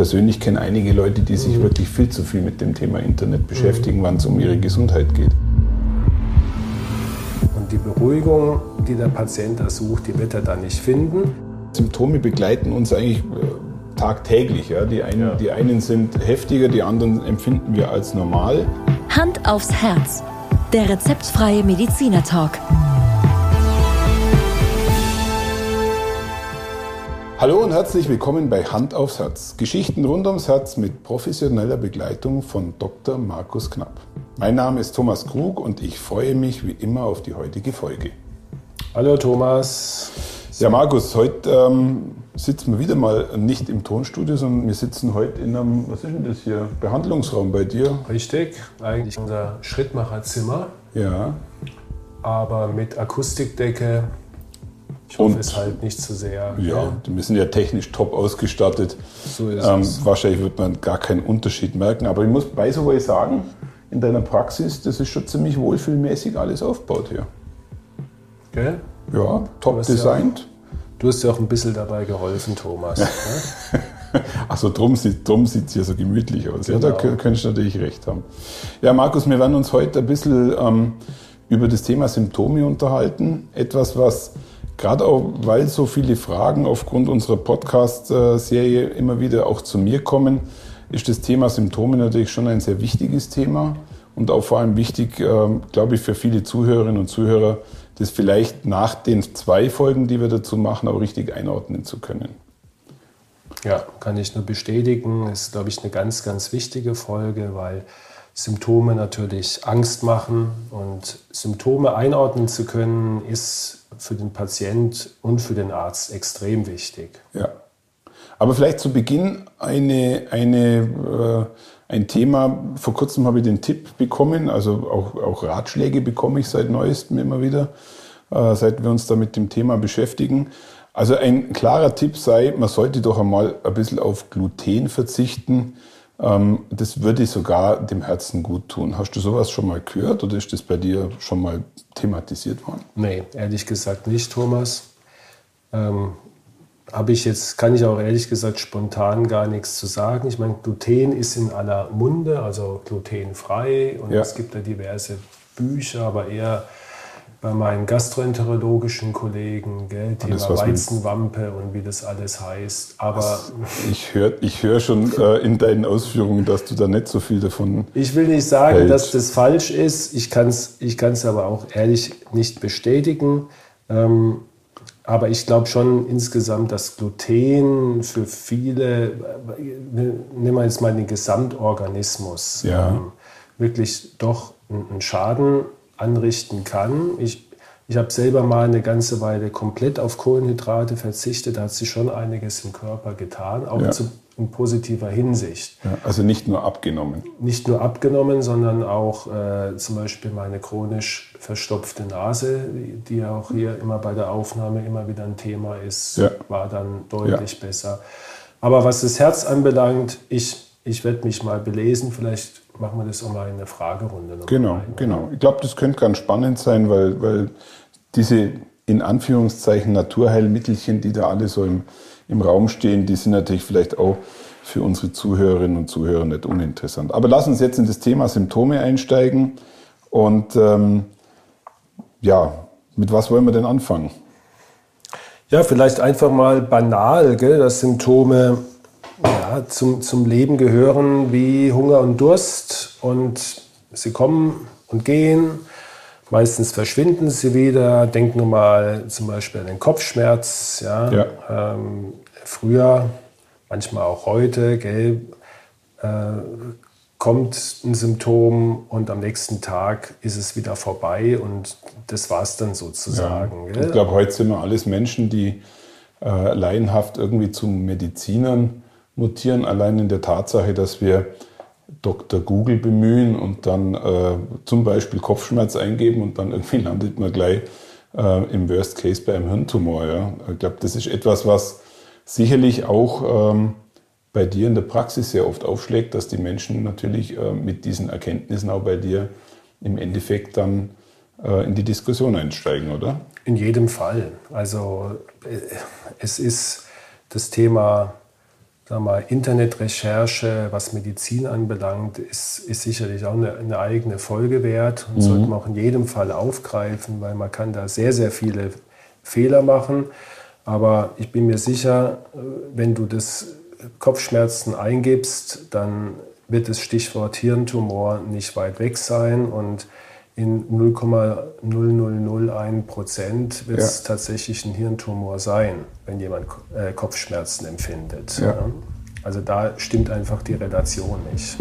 persönlich kenne einige Leute, die sich mhm. wirklich viel zu viel mit dem Thema Internet beschäftigen, mhm. wann es um ihre Gesundheit geht. Und die Beruhigung, die der Patient da sucht, die wird er dann nicht finden. Symptome begleiten uns eigentlich äh, tagtäglich. Ja? Die, einen, ja. die einen sind heftiger, die anderen empfinden wir als normal. Hand aufs Herz. Der rezeptfreie Mediziner Hallo und herzlich willkommen bei Hand aufs Herz. Geschichten rund ums Herz mit professioneller Begleitung von Dr. Markus Knapp. Mein Name ist Thomas Krug und ich freue mich wie immer auf die heutige Folge. Hallo Thomas. Ja, Markus, heute ähm, sitzen wir wieder mal nicht im Tonstudio, sondern wir sitzen heute in einem, was ist denn das hier, Behandlungsraum bei dir? Richtig, eigentlich unser Schrittmacherzimmer. Ja. Aber mit Akustikdecke, ich hoffe, und, es halt nicht zu sehr. Ja, wir sind ja technisch top ausgestattet. So ist ähm, es. Wahrscheinlich wird man gar keinen Unterschied merken. Aber ich muss bei so was sagen, in deiner Praxis, das ist schon ziemlich wohlfühlmäßig alles aufgebaut hier. Gell? Ja, top designt. Ja, du hast ja auch ein bisschen dabei geholfen, Thomas. ne? Achso, drum, drum sieht es hier so gemütlich aus. Genau. Ja, da genau. könntest du natürlich recht haben. Ja, Markus, wir werden uns heute ein bisschen ähm, über das Thema Symptome unterhalten. Etwas, was Gerade auch, weil so viele Fragen aufgrund unserer Podcast-Serie immer wieder auch zu mir kommen, ist das Thema Symptome natürlich schon ein sehr wichtiges Thema und auch vor allem wichtig, ähm, glaube ich, für viele Zuhörerinnen und Zuhörer, das vielleicht nach den zwei Folgen, die wir dazu machen, auch richtig einordnen zu können. Ja, kann ich nur bestätigen. Das ist, glaube ich, eine ganz, ganz wichtige Folge, weil Symptome natürlich Angst machen und Symptome einordnen zu können, ist für den Patient und für den Arzt extrem wichtig. Ja. Aber vielleicht zu Beginn eine, eine, äh, ein Thema. Vor kurzem habe ich den Tipp bekommen, also auch, auch Ratschläge bekomme ich seit neuestem immer wieder, äh, seit wir uns da mit dem Thema beschäftigen. Also ein klarer Tipp sei, man sollte doch einmal ein bisschen auf Gluten verzichten. Ähm, das würde sogar dem Herzen gut tun. Hast du sowas schon mal gehört oder ist das bei dir schon mal thematisiert worden? Nee, ehrlich gesagt nicht, Thomas. Ähm, habe ich jetzt, kann ich auch ehrlich gesagt spontan gar nichts zu sagen. Ich meine, Gluten ist in aller Munde, also glutenfrei und ja. es gibt ja diverse Bücher, aber eher bei meinen gastroenterologischen Kollegen, gell, Thema Weizenwampe und wie das alles heißt. Aber ich höre ich hör schon äh, in deinen Ausführungen, dass du da nicht so viel davon. Ich will nicht sagen, hält. dass das falsch ist. Ich kann es ich kann's aber auch ehrlich nicht bestätigen. Ähm, aber ich glaube schon insgesamt, dass Gluten für viele, äh, nehmen wir jetzt mal den Gesamtorganismus, ja. ähm, wirklich doch einen Schaden anrichten kann. Ich, ich habe selber mal eine ganze Weile komplett auf Kohlenhydrate verzichtet. Da hat sich schon einiges im Körper getan, auch ja. zu, in positiver Hinsicht. Ja, also nicht nur abgenommen. Nicht nur abgenommen, sondern auch äh, zum Beispiel meine chronisch verstopfte Nase, die ja auch hier immer bei der Aufnahme immer wieder ein Thema ist, ja. war dann deutlich besser. Aber was das Herz anbelangt, ich, ich werde mich mal belesen. Vielleicht machen wir das auch mal in der Fragerunde. Genau, rein, genau. Ich glaube, das könnte ganz spannend sein, weil, weil diese in Anführungszeichen Naturheilmittelchen, die da alle so im, im Raum stehen, die sind natürlich vielleicht auch für unsere Zuhörerinnen und Zuhörer nicht uninteressant. Aber lass uns jetzt in das Thema Symptome einsteigen. Und ähm, ja, mit was wollen wir denn anfangen? Ja, vielleicht einfach mal banal, gell, dass Symptome ja, zum, zum Leben gehören wie Hunger und Durst und sie kommen und gehen. Meistens verschwinden sie wieder. Denken wir mal zum Beispiel an den Kopfschmerz. Ja. ja. Ähm, früher, manchmal auch heute, gell, äh, kommt ein Symptom und am nächsten Tag ist es wieder vorbei und das war es dann sozusagen. Ja. Ich glaube, heute sind wir alles Menschen, die äh, laienhaft irgendwie zu Medizinern mutieren, allein in der Tatsache, dass wir Dr. Google bemühen und dann äh, zum Beispiel Kopfschmerz eingeben und dann irgendwie landet man gleich äh, im Worst Case bei einem Hirntumor. Ja. Ich glaube, das ist etwas, was sicherlich auch ähm, bei dir in der Praxis sehr oft aufschlägt, dass die Menschen natürlich äh, mit diesen Erkenntnissen auch bei dir im Endeffekt dann äh, in die Diskussion einsteigen, oder? In jedem Fall. Also äh, es ist das Thema sag mal, Internetrecherche, was Medizin anbelangt, ist, ist sicherlich auch eine, eine eigene Folge wert und mhm. sollte man auch in jedem Fall aufgreifen, weil man kann da sehr, sehr viele Fehler machen. Aber ich bin mir sicher, wenn du das Kopfschmerzen eingibst, dann wird das Stichwort Hirntumor nicht weit weg sein und in 0,0001 Prozent wird es ja. tatsächlich ein Hirntumor sein, wenn jemand äh, Kopfschmerzen empfindet. Ja. Ja. Also da stimmt einfach die Relation nicht.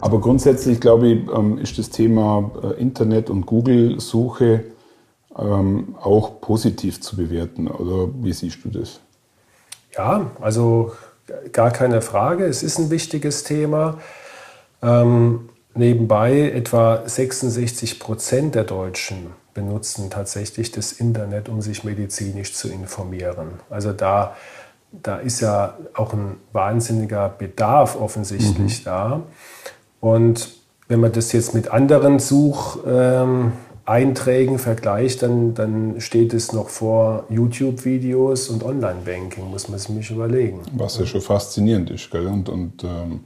Aber grundsätzlich, glaube ich, ähm, ist das Thema äh, Internet und Google-Suche ähm, auch positiv zu bewerten. Oder wie siehst du das? Ja, also gar keine Frage. Es ist ein wichtiges Thema. Ähm, nebenbei etwa 66 Prozent der Deutschen benutzen tatsächlich das Internet, um sich medizinisch zu informieren. Also da, da ist ja auch ein wahnsinniger Bedarf offensichtlich mhm. da. Und wenn man das jetzt mit anderen Such, ähm, Einträgen vergleicht, dann, dann steht es noch vor YouTube-Videos und Online-Banking, muss man sich überlegen. Was ja schon faszinierend ist. Gell? Und, und ähm,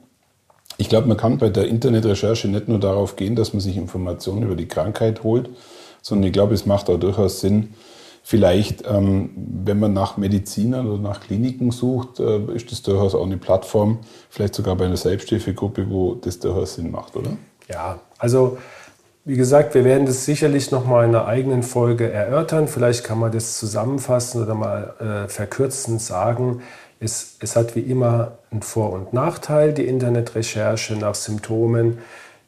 ich glaube, man kann bei der Internetrecherche nicht nur darauf gehen, dass man sich Informationen über die Krankheit holt, sondern ich glaube, es macht auch durchaus Sinn, vielleicht, ähm, wenn man nach Medizinern oder nach Kliniken sucht, äh, ist das durchaus auch eine Plattform, vielleicht sogar bei einer Selbsthilfegruppe, wo das durchaus Sinn macht, oder? Ja, also wie gesagt, wir werden das sicherlich noch mal in einer eigenen Folge erörtern. Vielleicht kann man das zusammenfassen oder mal äh, verkürzend sagen. Es, es hat wie immer einen Vor- und Nachteil, die Internetrecherche nach Symptomen.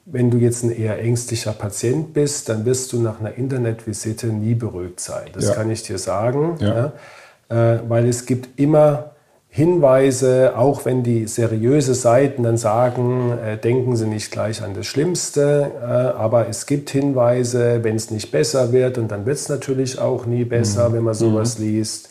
Wenn du jetzt ein eher ängstlicher Patient bist, dann wirst du nach einer Internetvisite nie beruhigt sein. Das ja. kann ich dir sagen, ja. Ja, äh, weil es gibt immer Hinweise, auch wenn die seriöse Seiten dann sagen, äh, denken Sie nicht gleich an das Schlimmste, äh, aber es gibt Hinweise, wenn es nicht besser wird und dann wird es natürlich auch nie besser, mhm. wenn man sowas mhm. liest.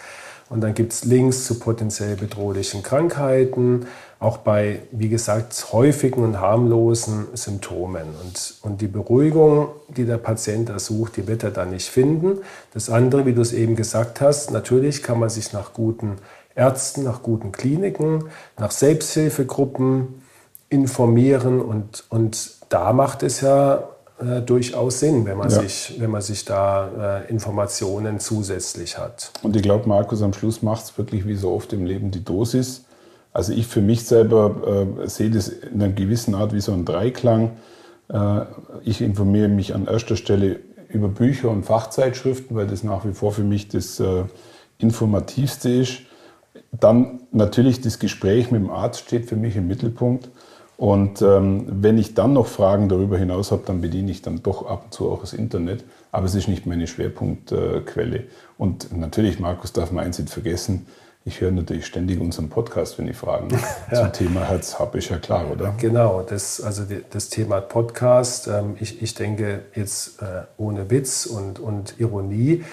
Und dann gibt es Links zu potenziell bedrohlichen Krankheiten, auch bei, wie gesagt, häufigen und harmlosen Symptomen. Und, und die Beruhigung, die der Patient da sucht, die wird er dann nicht finden. Das andere, wie du es eben gesagt hast, natürlich kann man sich nach guten Ärzten, nach guten Kliniken, nach Selbsthilfegruppen informieren und, und da macht es ja äh, durchaus Sinn, wenn man, ja. sich, wenn man sich da äh, Informationen zusätzlich hat. Und ich glaube, Markus, am Schluss macht es wirklich wie so oft im Leben die Dosis. Also ich für mich selber äh, sehe das in einer gewissen Art wie so ein Dreiklang. Äh, ich informiere mich an erster Stelle über Bücher und Fachzeitschriften, weil das nach wie vor für mich das äh, Informativste ist. Dann natürlich das Gespräch mit dem Arzt steht für mich im Mittelpunkt. Und ähm, wenn ich dann noch Fragen darüber hinaus habe, dann bediene ich dann doch ab und zu auch das Internet. Aber es ist nicht meine Schwerpunktquelle. Äh, und natürlich, Markus, darf man eins nicht vergessen. Ich höre natürlich ständig unseren Podcast, wenn ich Fragen ja. zum Thema Herz habe, ist ja klar, oder? Genau, das, also das Thema Podcast, ähm, ich, ich denke jetzt äh, ohne Witz und, und Ironie.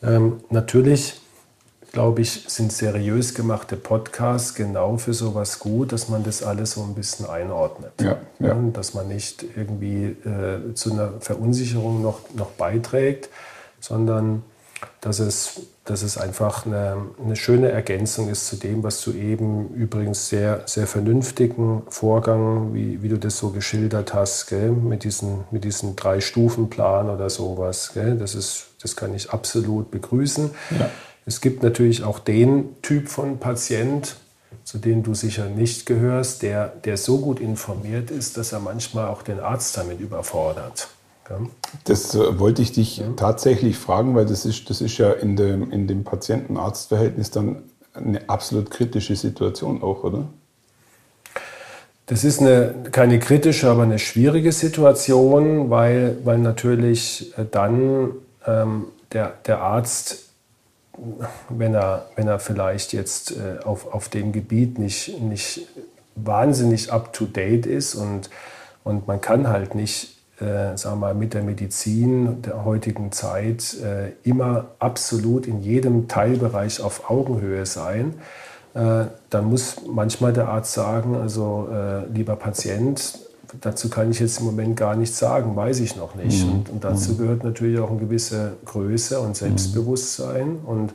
Ähm, natürlich glaube ich, sind seriös gemachte Podcasts genau für sowas gut, dass man das alles so ein bisschen einordnet. Ja, ja. Dass man nicht irgendwie äh, zu einer Verunsicherung noch, noch beiträgt, sondern dass es, dass es einfach eine, eine schöne Ergänzung ist zu dem, was du eben übrigens sehr, sehr vernünftigen Vorgang, wie, wie du das so geschildert hast, gell, mit diesem mit diesen Drei-Stufen-Plan oder sowas. Gell, das, ist, das kann ich absolut begrüßen. Ja. Es gibt natürlich auch den Typ von Patient, zu dem du sicher nicht gehörst, der, der so gut informiert ist, dass er manchmal auch den Arzt damit überfordert. Das äh, wollte ich dich ja. tatsächlich fragen, weil das ist, das ist ja in dem, in dem Patienten-Arzt-Verhältnis dann eine absolut kritische Situation auch, oder? Das ist eine, keine kritische, aber eine schwierige Situation, weil, weil natürlich äh, dann ähm, der, der Arzt wenn er, wenn er vielleicht jetzt äh, auf, auf dem Gebiet nicht, nicht wahnsinnig up-to-date ist und, und man kann halt nicht äh, sagen wir mal, mit der Medizin der heutigen Zeit äh, immer absolut in jedem Teilbereich auf Augenhöhe sein, äh, dann muss manchmal der Arzt sagen, also äh, lieber Patient, dazu kann ich jetzt im Moment gar nichts sagen, weiß ich noch nicht. Mhm. Und, und, dazu mhm. gehört natürlich auch eine gewisse Größe und Selbstbewusstsein. Mhm. Und,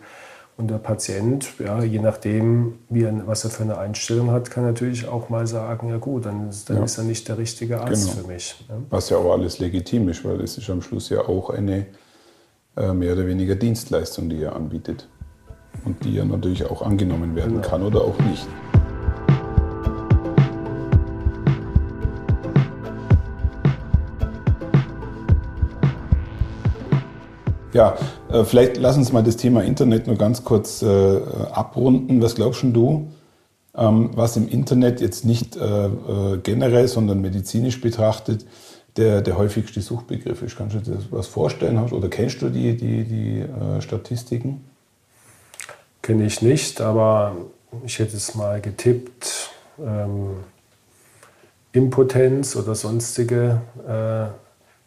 und der Patient, ja, je nachdem, wie er, was er für eine Einstellung hat, kann natürlich auch mal sagen, ja gut, dann, dann ja. ist er nicht der richtige Arzt genau. für mich. Ja. Was ja auch alles legitim ist, weil es ist am Schluss ja auch eine äh, mehr oder weniger Dienstleistung, die er anbietet. Und die ja natürlich auch angenommen werden genau. kann oder auch nicht. Ja, äh, vielleicht lass uns mal das Thema Internet nur ganz kurz äh, abrunden. Was glaubst du, ähm, was im Internet jetzt nicht äh, generell, sondern medizinisch betrachtet der, der häufigste Suchbegriff ist? Kannst du dir was vorstellen? Oder kennst du die, die, die Statistiken? Kenne ich nicht, aber ich hätte es mal getippt. Ähm, Impotenz oder sonstige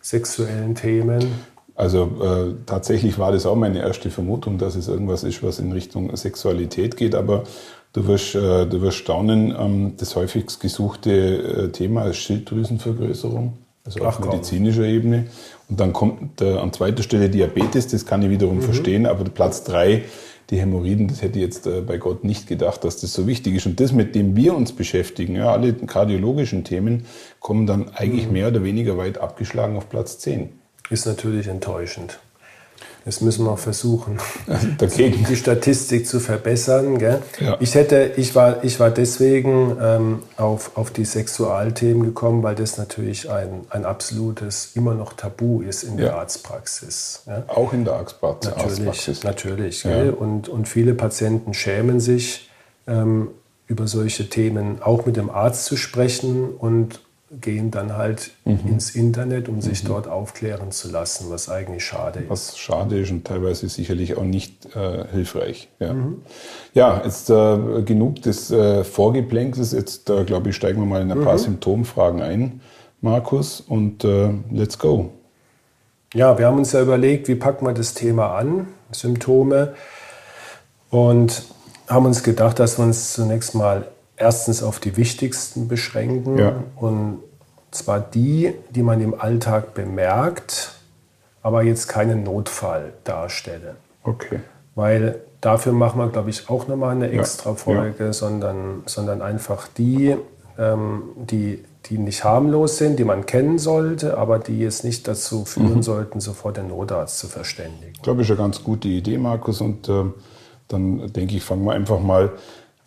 sexuellen Themen. Also äh, tatsächlich war das auch meine erste Vermutung, dass es irgendwas ist, was in Richtung Sexualität geht, aber du wirst, äh, du wirst staunen, ähm, das häufigst gesuchte äh, Thema ist Schilddrüsenvergrößerung, also Ach, auf medizinischer komm. Ebene. Und dann kommt äh, an zweiter Stelle Diabetes, das kann ich wiederum mhm. verstehen, aber Platz drei die Hämorrhoiden, das hätte ich jetzt äh, bei Gott nicht gedacht, dass das so wichtig ist. Und das, mit dem wir uns beschäftigen, ja, alle kardiologischen Themen, kommen dann eigentlich mhm. mehr oder weniger weit abgeschlagen auf Platz 10 ist natürlich enttäuschend. Das müssen wir versuchen, Dagegen. die Statistik zu verbessern. Ja. Ich, hätte, ich, war, ich war deswegen ähm, auf, auf die Sexualthemen gekommen, weil das natürlich ein, ein absolutes, immer noch Tabu ist in ja. der Arztpraxis. Ja. Auch in der Arztpraxis. Natürlich, natürlich. Und, und viele Patienten schämen sich, ähm, über solche Themen auch mit dem Arzt zu sprechen und, gehen dann halt mhm. ins Internet, um sich mhm. dort aufklären zu lassen, was eigentlich schade ist. Was schade ist und teilweise sicherlich auch nicht äh, hilfreich. Ja, mhm. ja jetzt äh, genug des äh, Vorgeplänkels. Jetzt, äh, glaube ich, steigen wir mal in ein paar mhm. Symptomfragen ein, Markus, und äh, let's go. Ja, wir haben uns ja überlegt, wie packen wir das Thema an, Symptome, und haben uns gedacht, dass wir uns zunächst mal erstens auf die wichtigsten beschränken ja. und zwar die, die man im Alltag bemerkt, aber jetzt keinen Notfall darstellen. Okay. Weil dafür machen wir, glaube ich, auch nochmal eine extra Folge, ja. Sondern, sondern einfach die, ähm, die, die nicht harmlos sind, die man kennen sollte, aber die jetzt nicht dazu führen mhm. sollten, sofort den Notarzt zu verständigen. Ich glaube, ist eine ganz gute Idee, Markus. Und äh, dann denke ich, fangen wir einfach mal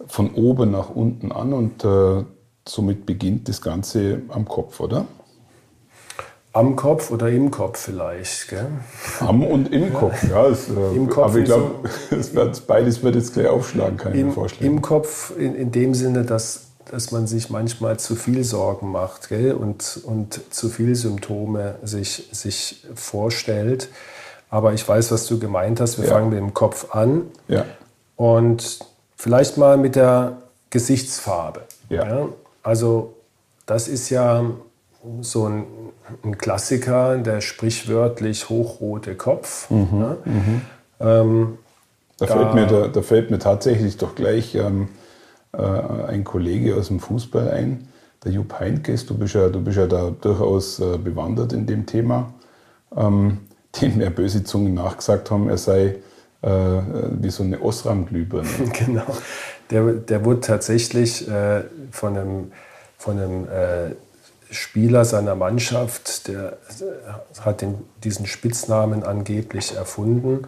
von oben nach unten an und äh, somit beginnt das Ganze am Kopf, oder? Am Kopf oder im Kopf vielleicht. Gell? Am und im Kopf, ja. Es, äh, Im Kopf aber ich glaube, so, beides wird jetzt gleich aufschlagen, kann ich mir vorstellen. Im Kopf in, in dem Sinne, dass, dass man sich manchmal zu viel Sorgen macht gell? Und, und zu viel Symptome sich, sich vorstellt. Aber ich weiß, was du gemeint hast. Wir ja. fangen mit dem Kopf an. Ja. Und Vielleicht mal mit der Gesichtsfarbe. Ja. ja. Also das ist ja so ein, ein, Klassiker, der sprichwörtlich hochrote Kopf. Mhm, ja. mhm. Ähm, da, da, fällt mir, da, da, fällt mir tatsächlich doch gleich ähm, äh, ein Kollege aus dem Fußball ein, der Jupp Heynckes. Du bist ja, du bist ja da durchaus äh, bewandert in dem Thema, ähm, dem mehr böse Zungen nachgesagt haben, er sei äh, wie so eine Osram-Glühbirne. genau. Der, der wurde tatsächlich äh, von einem, von einem äh, Spieler seiner Mannschaft, der äh, hat den, diesen Spitznamen angeblich erfunden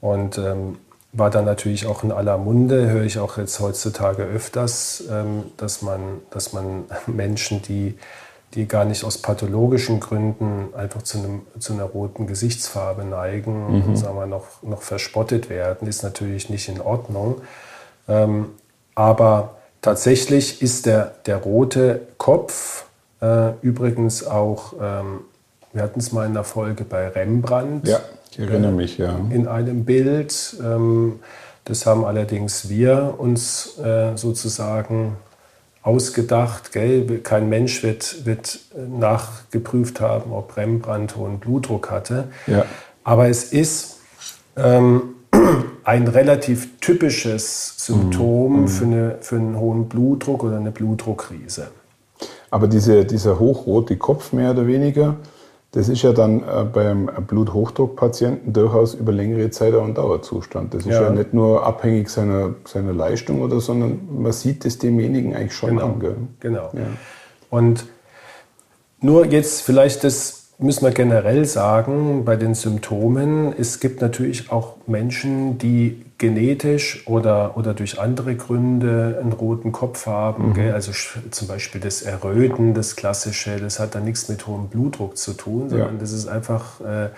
und ähm, war dann natürlich auch in aller Munde, höre ich auch jetzt heutzutage öfters, ähm, dass, man, dass man Menschen, die die gar nicht aus pathologischen Gründen einfach zu, einem, zu einer roten Gesichtsfarbe neigen mhm. und sagen wir, noch, noch verspottet werden, ist natürlich nicht in Ordnung. Ähm, aber tatsächlich ist der, der rote Kopf äh, übrigens auch, ähm, wir hatten es mal in der Folge bei Rembrandt. Ja, ich erinnere äh, mich, ja. In einem Bild. Ähm, das haben allerdings wir uns äh, sozusagen ausgedacht. Gell? Kein Mensch wird, wird nachgeprüft haben, ob Rembrandt hohen Blutdruck hatte. Ja. Aber es ist ähm, ein relativ typisches Symptom mhm. für, eine, für einen hohen Blutdruck oder eine Blutdruckkrise. Aber diese, dieser hochrote Kopf mehr oder weniger, das ist ja dann äh, beim Bluthochdruckpatienten durchaus über längere Zeit auch ein Dauerzustand. Das ist ja, Ja. nicht nur abhängig seiner, seiner Leistung oder, sondern man sieht es demjenigen eigentlich schon Genau. an. Gell? Genau. Ja. Und nur jetzt vielleicht das müssen wir generell sagen bei den Symptomen. Es gibt natürlich auch Menschen, die genetisch oder, oder durch andere Gründe einen roten Kopf haben. Gell? Also zum Beispiel das Erröten, das Klassische, das hat dann nichts mit hohem Blutdruck zu tun, sondern Ja. das ist einfach, äh,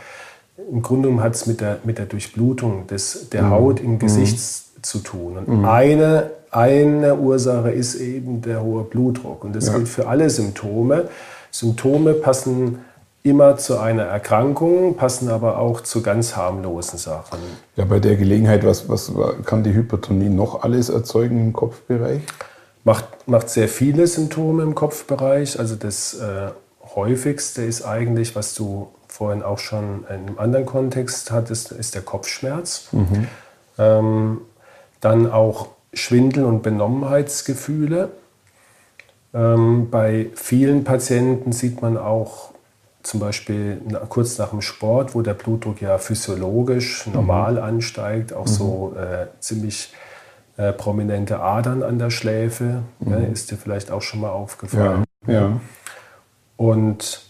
im Grunde genommen hat es mit der, mit der Durchblutung des, der Haut im Gesicht zu tun. Und eine, eine Ursache ist eben der hohe Blutdruck. Und das Ja. gilt für alle Symptome. Symptome passen immer zu einer Erkrankung, passen aber auch zu ganz harmlosen Sachen. Ja, bei der Gelegenheit, was, was kann die Hypertonie noch alles erzeugen im Kopfbereich? Macht, macht sehr viele Symptome im Kopfbereich. Also das äh, häufigste ist eigentlich, was du vorhin auch schon in einem anderen Kontext hattest, ist der Kopfschmerz. Ähm, dann auch Schwindel und Benommenheitsgefühle. Ähm, bei vielen Patienten sieht man auch zum Beispiel na, kurz nach dem Sport, wo der Blutdruck ja physiologisch normal ansteigt, auch so äh, ziemlich äh, prominente Adern an der Schläfe. Ne, ist dir vielleicht auch schon mal aufgefallen. Ja, ja. Und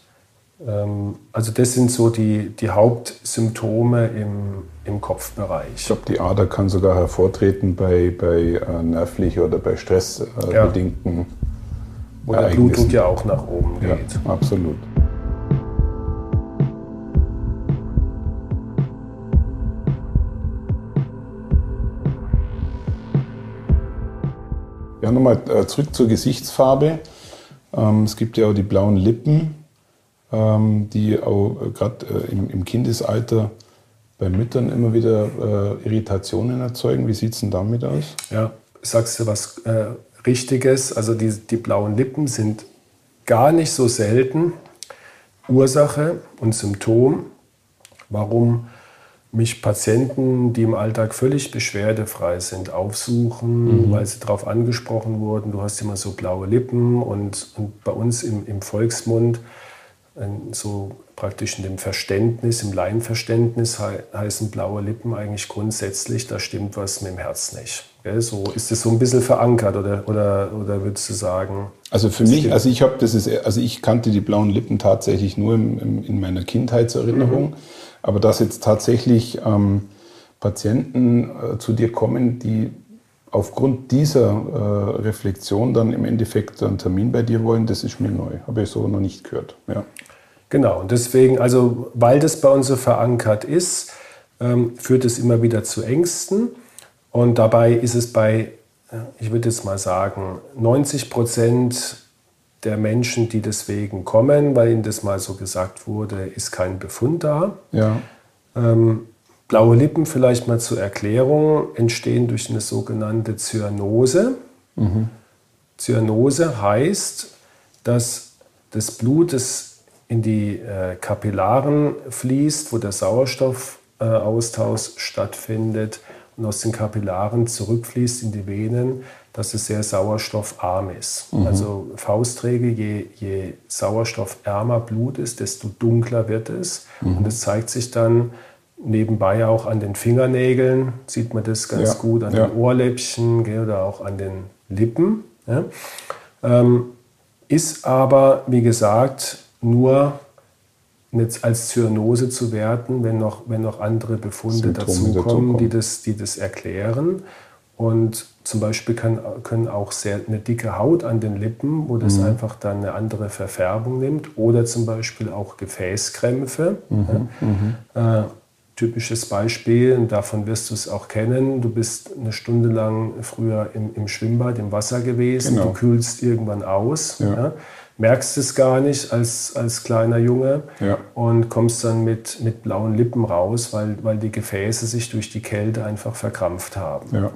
ähm, also das sind so die, die Hauptsymptome im, im Ich Kopfbereich. glaube, die Ader kann sogar hervortreten bei, bei äh, nervlich oder bei Ja. stressbedingten Wo der. Blutdruck ja auch nach oben Ja, geht. absolut. Ja, nochmal äh, zurück zur Gesichtsfarbe. Ähm, es gibt ja auch die blauen Lippen, ähm, die auch äh, gerade äh, im, Kindesalter bei Müttern immer wieder Irritationen erzeugen. Wie sieht es denn damit aus? Ja, sagst du was Richtiges? Also die, die blauen Lippen sind gar nicht so selten Ursache und Symptom, warum mich Patienten, die im Alltag völlig beschwerdefrei sind, aufsuchen, weil sie darauf angesprochen wurden, du hast immer so blaue Lippen und, und bei uns im, im Volksmund ein- so praktisch in dem Verständnis, im Laienverständnis hei- heißen blaue Lippen eigentlich grundsätzlich, da stimmt was mit dem Herz nicht. Gell? So ist es so ein bisschen verankert oder, oder, oder würdest du sagen, Also für mich, also ich habe das ist, also ich kannte die blauen Lippen tatsächlich nur im, im, in meiner Kindheitserinnerung, aber dass jetzt tatsächlich ähm, Patienten äh, zu dir kommen, die aufgrund dieser äh, Reflexion dann im Endeffekt einen Termin bei dir wollen, das ist mir neu, habe ich so noch nicht gehört. Ja. Genau, und deswegen, also weil das bei uns so verankert ist, ähm, führt es immer wieder zu Ängsten. Und dabei ist es bei, äh, ich würde jetzt mal sagen, 90 Prozent der Menschen, die deswegen kommen, weil ihnen das mal so gesagt wurde, ist kein Befund da. Ja. Ähm, blaue Lippen vielleicht mal zur Erklärung entstehen durch eine sogenannte Zyanose. Zyanose heißt, dass das Blut, das in die äh, Kapillaren fließt, wo der Sauerstoffaustausch stattfindet und aus den Kapillaren zurückfließt in die Venen, dass es sehr sauerstoffarm ist. Also Faustregel, je, je sauerstoffärmer Blut ist, desto dunkler wird es. Und es zeigt sich dann nebenbei auch an den Fingernägeln, sieht man das ganz Ja, gut, an ja. den Ohrläppchen gell, oder auch an den Lippen. Ja. Ähm, ist aber, wie gesagt, nur als Zyanose zu werten, wenn noch, wenn noch andere Befunde dazukommen, dazukommen. die das, die das erklären. Und zum Beispiel kann, können auch sehr eine dicke Haut an den Lippen, wo Mhm. das einfach dann eine andere Verfärbung nimmt. Oder zum Beispiel auch Gefäßkrämpfe. Mhm, Ja. Äh, typisches Beispiel, und davon wirst du es auch kennen. Du bist eine Stunde lang früher im, im Schwimmbad, im Wasser gewesen. Genau. Du kühlst irgendwann aus. Ja. Ja. Merkst es gar nicht als, als kleiner Junge Ja. und kommst dann mit, mit blauen Lippen raus, weil, weil die Gefäße sich durch die Kälte einfach verkrampft haben. Ja.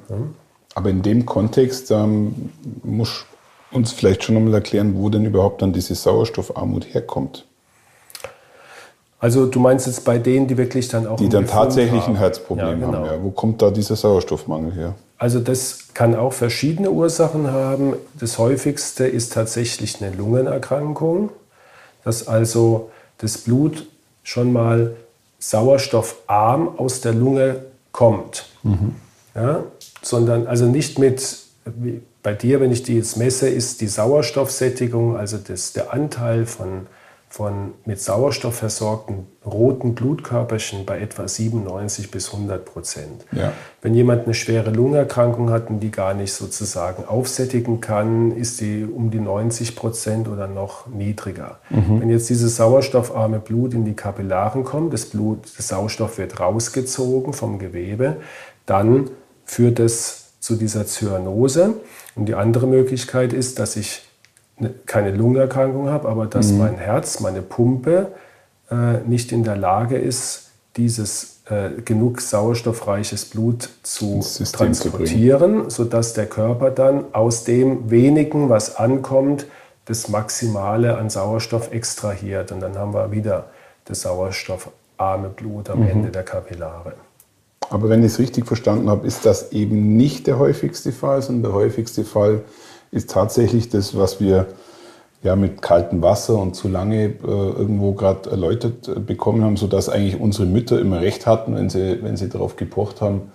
Aber in dem Kontext ähm, muss uns vielleicht schon nochmal erklären, wo denn überhaupt dann diese Sauerstoffarmut herkommt. Also du meinst jetzt bei denen, die wirklich dann auch Die dann tatsächlich ein haben. Herzproblem Ja, genau. haben. Ja. Wo kommt da dieser Sauerstoffmangel her? Also das kann auch verschiedene Ursachen haben. Das häufigste ist tatsächlich eine Lungenerkrankung, dass also das Blut schon mal sauerstoffarm aus der Lunge kommt. Mhm. Ja, sondern also nicht mit, bei dir, wenn ich die jetzt messe, ist die Sauerstoffsättigung, also das, der Anteil von von mit Sauerstoff versorgten roten Blutkörperchen bei etwa 97 bis 100 Prozent. Ja. Wenn jemand eine schwere Lungenerkrankung hat und die gar nicht sozusagen aufsättigen kann, ist die um die 90 Prozent oder noch niedriger. Mhm. Wenn jetzt dieses sauerstoffarme Blut in die Kapillaren kommt, das Blut, der Sauerstoff wird rausgezogen vom Gewebe, dann führt es zu dieser Zyanose. Und die andere Möglichkeit ist, dass ich keine Lungenerkrankung habe, aber dass mhm. mein Herz, meine Pumpe äh, nicht in der Lage ist, dieses äh, genug sauerstoffreiches Blut zu transportieren, zu sodass der Körper dann aus dem wenigen, was ankommt, das Maximale an Sauerstoff extrahiert. Und dann haben wir wieder das sauerstoffarme Blut am mhm. Ende der Kapillare. Aber wenn ich es richtig verstanden habe, ist das eben nicht der häufigste Fall, sondern der häufigste Fall ist tatsächlich das, was wir ja mit kaltem Wasser und zu lange äh, irgendwo gerade erläutert äh, bekommen haben, sodass eigentlich unsere Mütter immer recht hatten, wenn sie, wenn sie darauf gepocht haben,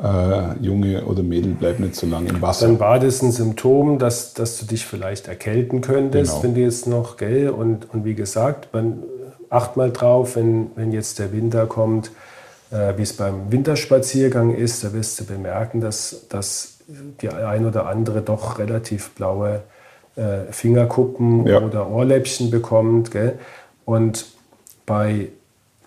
äh, Junge oder Mädel bleibt nicht so lange im Wasser. Dann war das ein Symptom, dass, dass du dich vielleicht erkälten könntest, genau. wenn du jetzt noch, gell? Und, und wie gesagt, man acht mal drauf, wenn, wenn jetzt der Winter kommt, äh, wie es beim Winterspaziergang ist, da wirst du bemerken, dass, dass die ein oder andere doch relativ blaue äh, Fingerkuppen ja. oder Ohrläppchen bekommt. Gell? Und bei,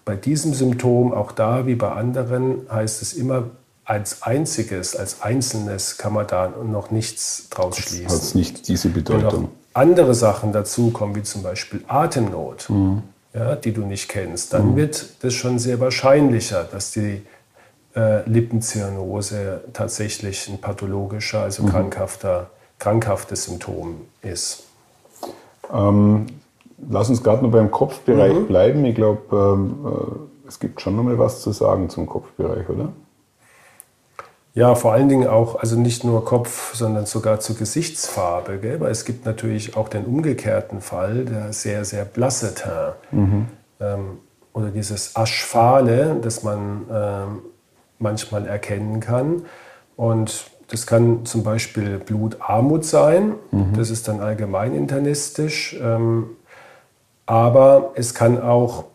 bei diesem Symptom, auch da wie bei anderen, heißt es immer, als einziges, als einzelnes kann man da noch nichts draus schließen. Hat nicht diese Bedeutung. Wenn noch andere Sachen dazukommen, wie zum Beispiel Atemnot, mhm. Ja, die du nicht kennst, dann mhm. wird das schon sehr wahrscheinlicher, dass die äh, Lippenzyanose tatsächlich ein pathologischer, also mhm. krankhafter, krankhaftes Symptom ist. Ähm, lass uns gerade noch beim Kopfbereich mhm. bleiben. Ich glaube, ähm, äh, es gibt schon noch mal was zu sagen zum Kopfbereich, oder? Ja, vor allen Dingen auch, also nicht nur Kopf, sondern sogar zur Gesichtsfarbe. Gell? Weil es gibt natürlich auch den umgekehrten Fall, der sehr, sehr blasse Teint. Mhm. Ähm, oder dieses Aschfahle, das man ähm, manchmal erkennen kann. Und das kann zum Beispiel Blutarmut sein, mhm. das ist dann allgemein internistisch, ähm, aber es kann auch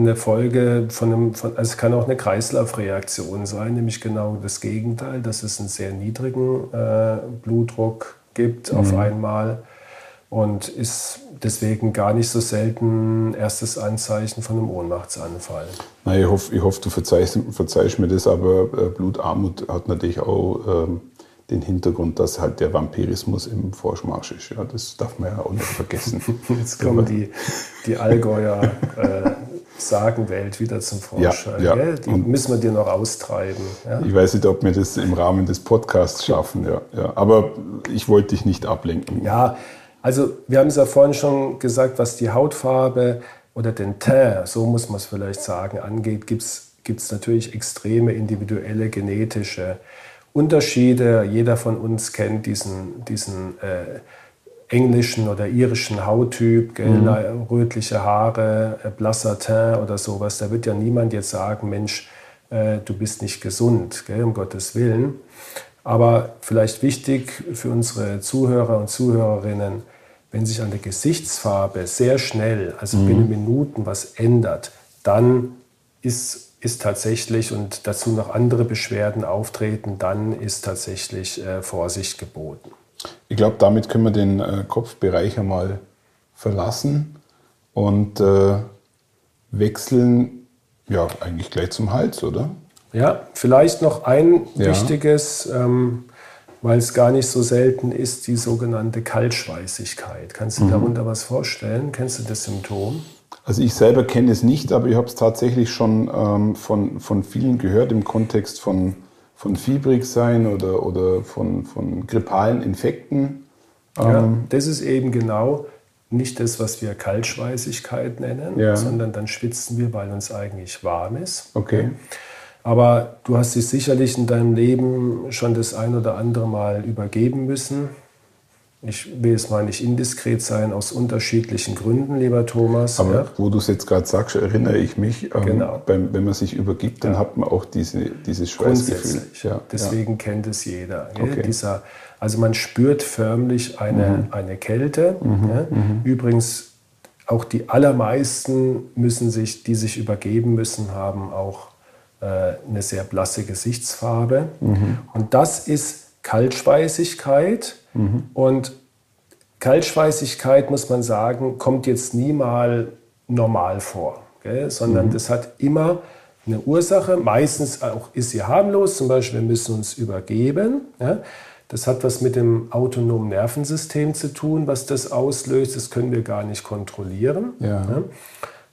eine Folge von einem, von, also es kann auch eine Kreislaufreaktion sein, nämlich genau das Gegenteil, dass es einen sehr niedrigen äh, Blutdruck gibt mhm. auf einmal und ist deswegen gar nicht so selten erstes Anzeichen von einem Ohnmachtsanfall. Na, ich hoffe, ich hoffe du verzeihst, verzeihst mir das, aber äh, Blutarmut hat natürlich auch ähm, den Hintergrund, dass halt der Vampirismus im Vorschmarsch ist. Ja, das darf man ja auch nicht vergessen. Jetzt kommen die, die Allgäuer äh, Sagenwelt wieder zum Vorschein. Ja, ja. Die Und müssen wir dir noch austreiben. Ja? Ich weiß nicht, ob wir das im Rahmen des Podcasts schaffen. Ja, ja. Aber ich wollte dich nicht ablenken. Ja, also wir haben es ja vorhin schon gesagt, was die Hautfarbe oder den Teint, so muss man es vielleicht sagen, angeht, gibt es natürlich extreme individuelle genetische Unterschiede. Jeder von uns kennt diesen, diesen äh, englischen oder irischen Hauttyp, mhm. rötliche Haare, äh, blasser Teint oder sowas. Da wird ja niemand jetzt sagen, Mensch, äh, du bist nicht gesund, gell, um Gottes Willen. Aber vielleicht wichtig für unsere Zuhörer und Zuhörerinnen, wenn sich an der Gesichtsfarbe sehr schnell, also mhm. binnen Minuten, was ändert, dann ist, ist tatsächlich und dazu noch andere Beschwerden auftreten, dann ist tatsächlich äh, Vorsicht geboten. Ich glaube, damit können wir den äh, Kopfbereich einmal verlassen und äh, wechseln ja eigentlich gleich zum Hals, oder? Ja, vielleicht noch ein ja. wichtiges, ähm, weil es gar nicht so selten ist, die sogenannte Kaltschweißigkeit. Kannst du mhm. darunter was vorstellen? Kennst du das Symptom? Also ich selber kenne es nicht, aber ich habe es tatsächlich schon ähm, von, von vielen gehört im Kontext von, von fiebrig sein oder, oder von, von grippalen Infekten. Ja, ähm, das ist eben genau nicht das, was wir Kaltschweißigkeit nennen, ja. sondern dann schwitzen wir, weil uns eigentlich warm ist. Okay. Aber du hast dich sicherlich in deinem Leben schon das ein oder andere Mal übergeben müssen. Ich will es mal nicht indiskret sein, aus unterschiedlichen Gründen, lieber Thomas. Aber ja. wo du es jetzt gerade sagst, erinnere ich mich, ähm, Genau. beim, wenn man sich übergibt, dann Ja. hat man auch diese, dieses Schweißgefühl. Ja, Deswegen kennt es jeder. Okay. Dieser, also man spürt förmlich eine, eine Kälte. ja? Übrigens, auch die allermeisten müssen sich, die sich übergeben müssen, haben auch äh, eine sehr blasse Gesichtsfarbe. Und das ist Kaltschweißigkeit. Und Kaltschweißigkeit, muss man sagen, kommt jetzt nie mal normal vor, gell? sondern das hat immer eine Ursache. Meistens auch ist sie harmlos, zum Beispiel wir müssen uns übergeben. Ja? Das hat was mit dem autonomen Nervensystem zu tun, was das auslöst. Das können wir gar nicht kontrollieren. Ja.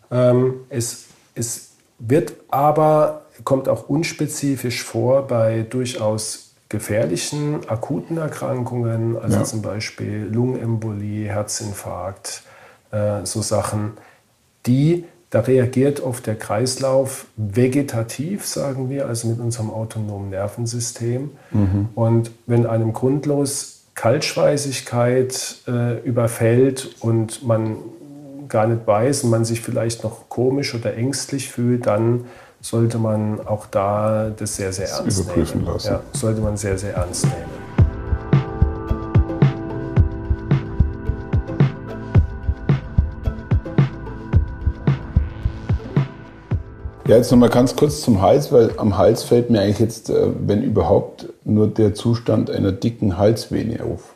Ähm, es, es wird aber, kommt auch unspezifisch vor bei durchaus gefährlichen akuten Erkrankungen, also Ja. zum Beispiel Lungenembolie, Herzinfarkt, äh, so Sachen, die, da reagiert oft der Kreislauf vegetativ, sagen wir, also mit unserem autonomen Nervensystem. Und wenn einem grundlos Kaltschweißigkeit äh, überfällt und man gar nicht weiß und man sich vielleicht noch komisch oder ängstlich fühlt, dann sollte man auch da das sehr, sehr Das ernst überprüfen nehmen. lassen. Ja, sollte man sehr, sehr ernst nehmen. Ja, jetzt nochmal ganz kurz zum Hals, weil am Hals fällt mir eigentlich jetzt, äh, wenn überhaupt, nur der Zustand einer dicken Halsvene auf.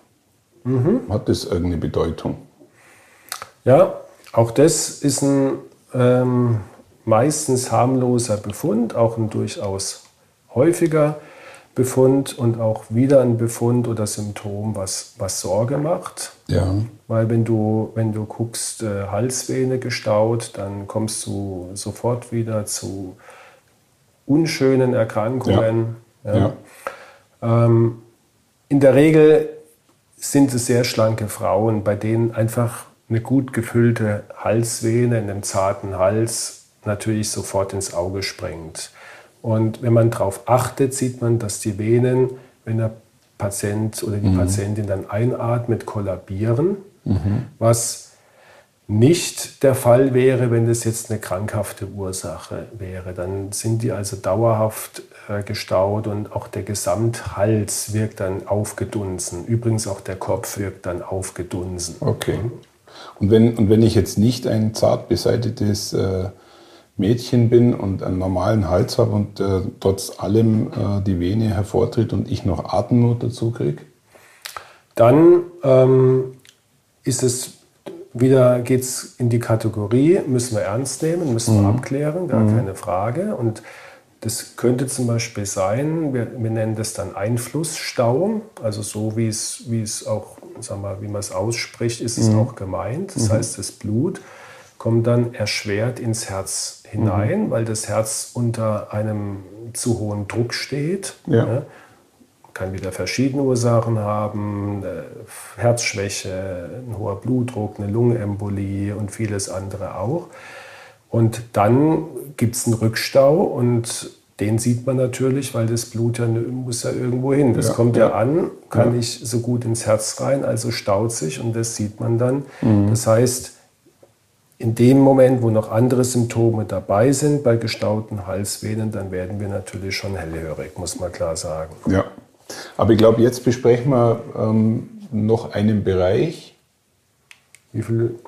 Hat das irgendeine Bedeutung? Ja, auch das ist ein ähm, meistens harmloser Befund, auch ein durchaus häufiger Befund und auch wieder ein Befund oder Symptom, was, was Sorge macht. Ja. Weil wenn du, wenn du guckst, äh, Halsvene gestaut, dann kommst du sofort wieder zu unschönen Erkrankungen. Ja. Ähm, in der Regel sind es sehr schlanke Frauen, bei denen einfach eine gut gefüllte Halsvene in dem zarten Hals natürlich sofort ins Auge springt. Und wenn man darauf achtet, sieht man, dass die Venen, wenn der Patient oder die Patientin dann einatmet, kollabieren, was nicht der Fall wäre, wenn das jetzt eine krankhafte Ursache wäre. Dann sind die also dauerhaft äh, gestaut und auch der Gesamthals wirkt dann aufgedunsen. Übrigens auch der Kopf wirkt dann aufgedunsen. Okay. Und wenn, und wenn ich jetzt nicht ein zart beseitetes äh, Mädchen bin und einen normalen Hals habe und äh, trotz allem äh, die Vene hervortritt und ich noch Atemnot dazu kriege? Dann ähm, ist es wieder geht's in die Kategorie, müssen wir ernst nehmen, müssen wir abklären, gar keine Frage. Und das könnte zum Beispiel sein, wir, wir nennen das dann Einflussstau, also so wie es, wie es auch, sag mal, wie man es ausspricht, ist es auch gemeint. Das heißt, das Blut kommt dann erschwert ins Herz hinein, weil das Herz unter einem zu hohen Druck steht. Ja. ne? kann wieder verschiedene Ursachen haben, äh, Herzschwäche, ein hoher Blutdruck, eine Lungenembolie und vieles andere auch. Und dann gibt es einen Rückstau und den sieht man natürlich, weil das Blut ja muss ja irgendwo hin. Das Ja, kommt ja, ja. an, kann nicht so gut ins Herz rein, also staut sich und das sieht man dann. Das heißt, in dem Moment, wo noch andere Symptome dabei sind bei gestauten Halsvenen, dann werden wir natürlich schon hellhörig, muss man klar sagen. Ja. Aber ich glaube, jetzt besprechen wir ähm, noch einen Bereich. Wie viel?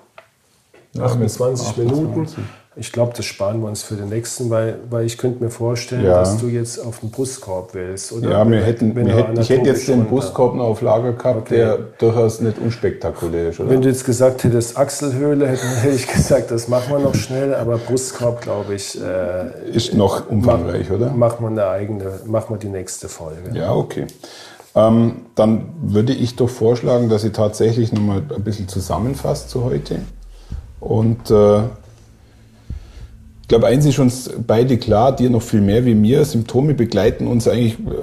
Ja, 28 Minuten. 28. Ich glaube, das sparen wir uns für den nächsten, weil, weil ich könnte mir vorstellen, Ja. dass du jetzt auf den Brustkorb willst, oder? Ja, wir hätten, wir hätten, ich hätte jetzt den Brustkorb noch auf Lager gehabt, Okay. der durchaus nicht unspektakulär ist, oder? Wenn du jetzt gesagt hättest Achselhöhle, hätte, ich gesagt, das machen wir noch schnell, aber Brustkorb, glaube ich, äh, ist noch umfangreich, oder? machen wir eine eigene, machen wir die nächste Folge. Ja, okay. Ähm, dann würde ich doch vorschlagen, dass ich tatsächlich nochmal ein bisschen zusammenfasst zu heute. Und äh, glaube, eins ist uns beide klar, dir noch viel mehr wie mir. Symptome begleiten uns eigentlich äh,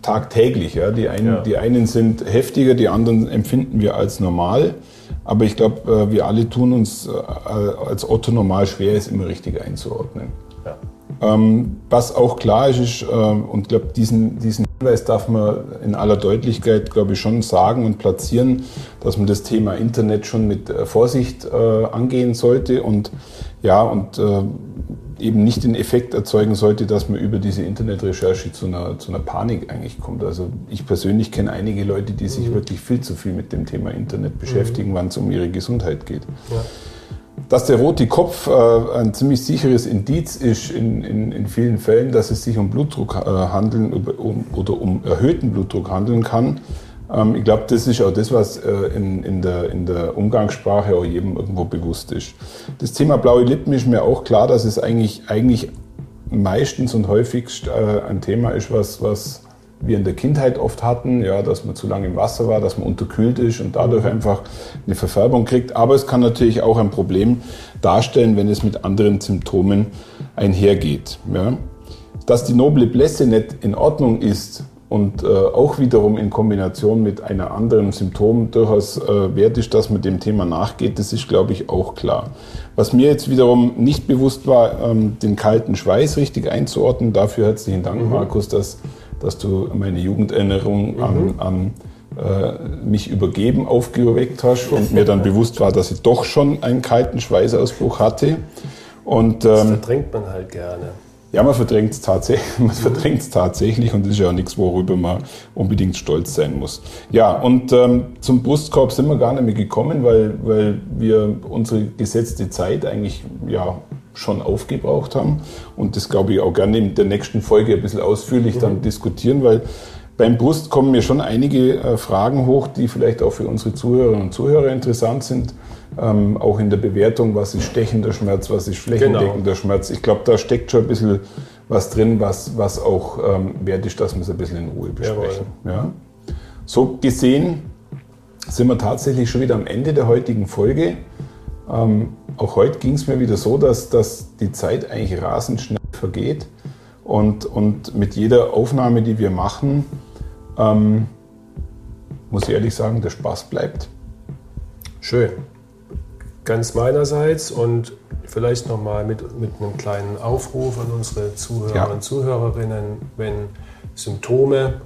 tagtäglich. Ja? Die, einen, Ja. die einen sind heftiger, die anderen empfinden wir als normal. Aber ich glaube, äh, wir alle tun uns äh, als Otto normal schwer, es immer richtig einzuordnen. Ja. Ähm, was auch klar ist, ist äh, und ich glaube, diesen, diesen Hinweis darf man in aller Deutlichkeit, glaube ich, schon sagen und platzieren, dass man das Thema Internet schon mit äh, Vorsicht äh, angehen sollte und ja, und äh, eben nicht den Effekt erzeugen sollte, dass man über diese Internetrecherche zu einer, zu einer Panik eigentlich kommt. Also ich persönlich kenne einige Leute, die sich mhm. wirklich viel zu viel mit dem Thema Internet beschäftigen, mhm. wann es um ihre Gesundheit geht. Ja. Dass der rote Kopf äh, ein ziemlich sicheres Indiz ist in, in, in vielen Fällen, dass es sich um Blutdruck äh, handeln um, oder um erhöhten Blutdruck handeln kann. Ähm, ich glaube, das ist auch das, was äh, in, in, der, in der Umgangssprache auch jedem irgendwo bewusst ist. Das Thema blaue Lippen ist mir auch klar, dass es eigentlich, eigentlich meistens und häufigst äh, ein Thema ist, was, was wir in der Kindheit oft hatten, ja, dass man zu lange im Wasser war, dass man unterkühlt ist und dadurch einfach eine Verfärbung kriegt. Aber es kann natürlich auch ein Problem darstellen, wenn es mit anderen Symptomen einhergeht. Ja. Dass die noble Blässe nicht in Ordnung ist und äh, auch wiederum in Kombination mit einer anderen Symptom durchaus äh, wert ist, dass man dem Thema nachgeht, das ist, glaube ich, auch klar. Was mir jetzt wiederum nicht bewusst war, ähm, den kalten Schweiß richtig einzuordnen. Dafür herzlichen Dank, mhm. Markus, dass dass du meine Jugenderinnerung mhm. an, an äh, mich übergeben aufgeweckt hast und mir dann bewusst war, dass ich doch schon einen kalten Schweißausbruch hatte. Und, ähm, das verdrängt man halt gerne. Ja, man verdrängt es tatsächlich, man verdrängt tatsächlich und das ist ja auch nichts, worüber man unbedingt stolz sein muss. Ja, und ähm, zum Brustkorb sind wir gar nicht mehr gekommen, weil, weil wir unsere gesetzte Zeit eigentlich ja, schon aufgebraucht haben und das glaube ich auch gerne in der nächsten Folge ein bisschen ausführlich mhm. dann diskutieren, weil beim Brust kommen mir schon einige äh, Fragen hoch, die vielleicht auch für unsere Zuhörerinnen und Zuhörer interessant sind. Ähm, auch in der Bewertung, was ist stechender Schmerz, was ist flächendeckender genau. Schmerz. Ich glaube, da steckt schon ein bisschen was drin, was, was auch ähm, wert ist, dass wir es ein bisschen in Ruhe besprechen. Ja? So gesehen sind wir tatsächlich schon wieder am Ende der heutigen Folge. Ähm, auch heute ging es mir wieder so, dass, dass die Zeit eigentlich rasend schnell vergeht und, und mit jeder Aufnahme, die wir machen, ähm, muss ich ehrlich sagen, der Spaß bleibt. Schön. Ganz meinerseits und vielleicht nochmal mit, mit einem kleinen Aufruf an unsere Zuhörer ja. und Zuhörerinnen, wenn Symptome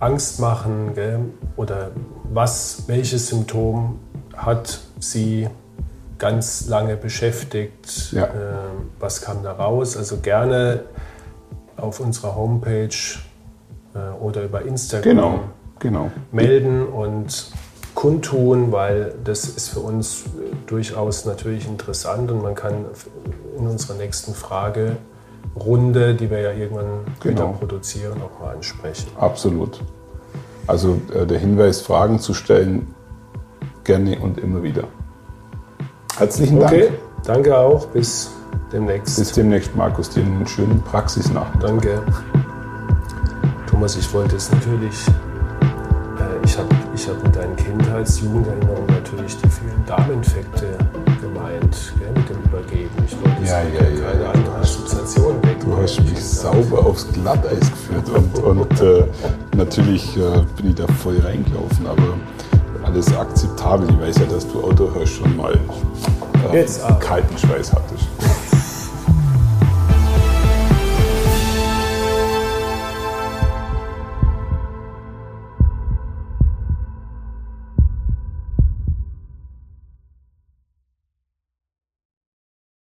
Angst machen gell, oder was, welches Symptom hat sie ganz lange beschäftigt. Ja. Äh, was kam da raus? Also gerne auf unserer Homepage äh, oder über Instagram genau, genau. melden und kundtun, weil das ist für uns äh, durchaus natürlich interessant und man kann in unserer nächsten Fragerunde, die wir ja irgendwann genau. wieder produzieren, auch mal ansprechen. Absolut. Also äh, der Hinweis, Fragen zu stellen, gerne und immer wieder. Herzlichen Dank. Okay, danke auch. Bis demnächst. Bis demnächst, Markus. Dir einen schönen Praxisnachmittag. Danke. Thomas, ich wollte es natürlich, äh, ich habe ich hab mit deinen Kindheits-Jugenderinnerungen natürlich die vielen Darminfekte gemeint, gell, mit dem Übergeben. Ich wollte ja, ja, ja, keine ja, andere Assoziation weg. Du hast mich sauber aufs Glatteis geführt und, und äh, natürlich äh, bin ich da voll reingelaufen, aber alles akzeptabel. Ich weiß ja, dass du Auto schon mal äh, kalten Schweiß hattest.